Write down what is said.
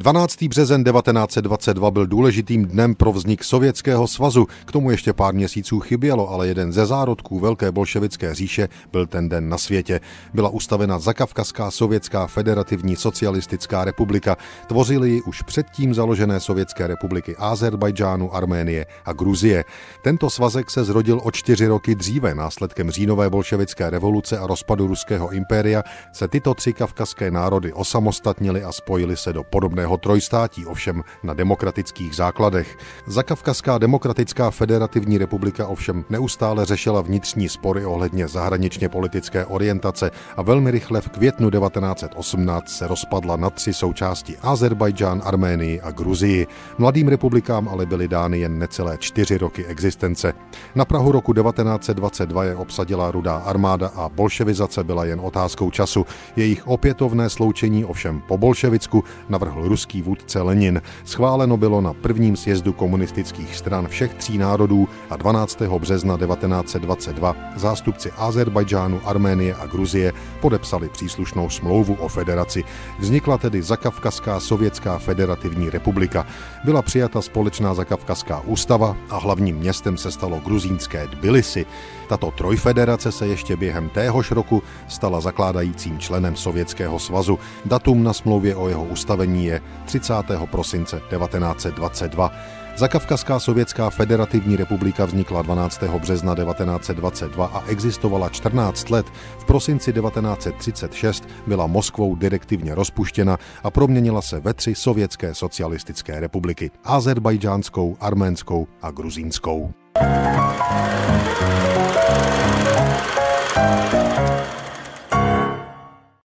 12. březen 1922 byl důležitým dnem pro vznik Sovětského svazu. K tomu ještě pár měsíců chybělo, ale jeden ze zárodků Velké bolševické říše byl ten den na světě. Byla ustavena Zakavkazská sovětská federativní socialistická republika. Tvořili ji už předtím založené sovětské republiky Azerbajdžánu, Arménie a Gruzie. Tento svazek se zrodil o čtyři roky dříve. Následkem říjnové bolševické revoluce a rozpadu ruského impéria se tyto tři kavkazské národy osamostatnili a spojili se do podobného druhého trojstátí, ovšem na demokratických základech. Zakavkazská demokratická federativní republika ovšem neustále řešila vnitřní spory ohledně zahraničně politické orientace a velmi rychle v květnu 1918 se rozpadla na tři součásti Azerbajdžán, Arménii a Gruzii. Mladým republikám ale byly dány jen necelé čtyři roky existence. Na Prahu roku 1922 je obsadila rudá armáda a bolševizace byla jen otázkou času. Jejich opětovné sloučení ovšem po bolševicku navrhl ruský vůdce Lenin. Schváleno bylo na prvním sjezdu komunistických stran všech tří národů a 12. března 1922 zástupci Azerbajdžánu, Arménie a Gruzie podepsali příslušnou smlouvu o federaci. Vznikla tedy Zakavkazská sovětská federativní republika. Byla přijata společná Zakavkazská ústava a hlavním městem se stalo gruzínské Tbilisi. Tato trojfederace se ještě během téhož roku stala zakládajícím členem Sovětského svazu. Datum na smlouvě o jeho ustavení je 30. prosince 1922. Zakavkazská sovětská federativní republika vznikla 12. března 1922 a existovala 14 let. V prosinci 1936 byla Moskvou direktivně rozpuštěna a proměnila se ve tři sovětské socialistické republiky. Azerbajdžánskou, arménskou a gruzínskou. thank you